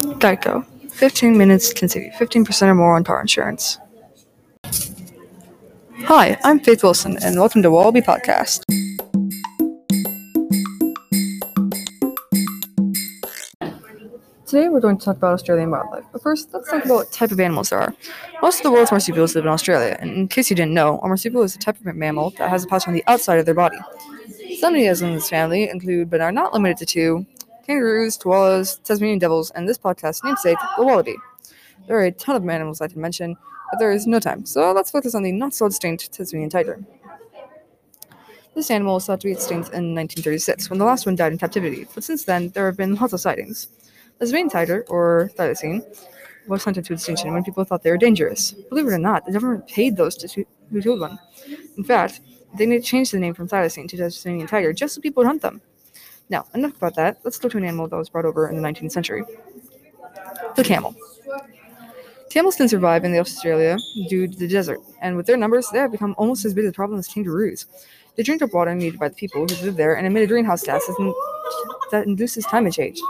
Geico. 15 minutes can save you 15% or more on car insurance. Hi, I'm Faith Wilson, and welcome to Wallaby Podcast. Today we're going to talk about Australian wildlife. But first, let's talk about what type of animals there are. Most of the world's marsupials live in Australia, and in case you didn't know, a marsupial is a type of mammal that has a pouch on the outside of their body. Some of the animals in this family include, but are not limited to, two kangaroos, koalas, Tasmanian devils, and this podcast's namesake, the wallaby. There are a ton of animals I can mention, but there is no time, so let's focus on the not so distinct Tasmanian tiger. This animal was thought to be extinct in 1936, when the last one died in captivity, but since then there have been lots of sightings. The Tasmanian tiger, or thylacine, was hunted to extinction when people thought they were dangerous. Believe it or not, the government paid those to who killed one. In fact, they need to change the name from thylacine to Tasmanian tiger just so people would hunt them. Now, enough about that. Let's go to an animal that was brought over in the 19th century. The camel. Camels can survive in Australia due to the desert, and with their numbers, they have become almost as big a problem as kangaroos. They drink up water needed by the people who live there and emit a greenhouse gas that induces climate change.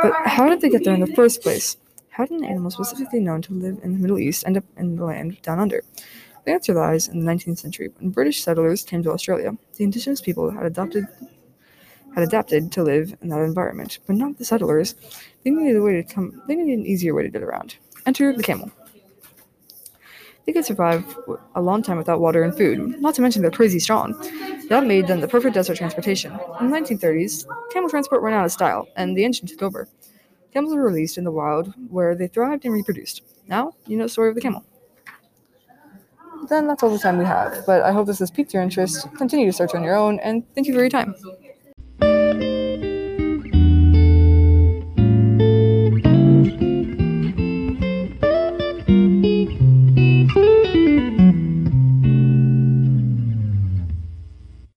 But how did they get there in the first place? How did an animal specifically known to live in the Middle East end up in the land down under? The answer lies in the 19th century when British settlers came to Australia. The indigenous people had adopted had adapted to live in that environment, but not the settlers. They needed a way to come. They needed an easier way to get around. Enter the camel. They could survive a long time without water and food, not to mention they're crazy strong. That made them the perfect desert transportation. In the 1930s, camel transport ran out of style, and the engine took over. Camels were released in the wild, where they thrived and reproduced. Now, you know the story of the camel. Then that's all the time we have, but I hope this has piqued your interest. Continue to search on your own, and thank you for your time.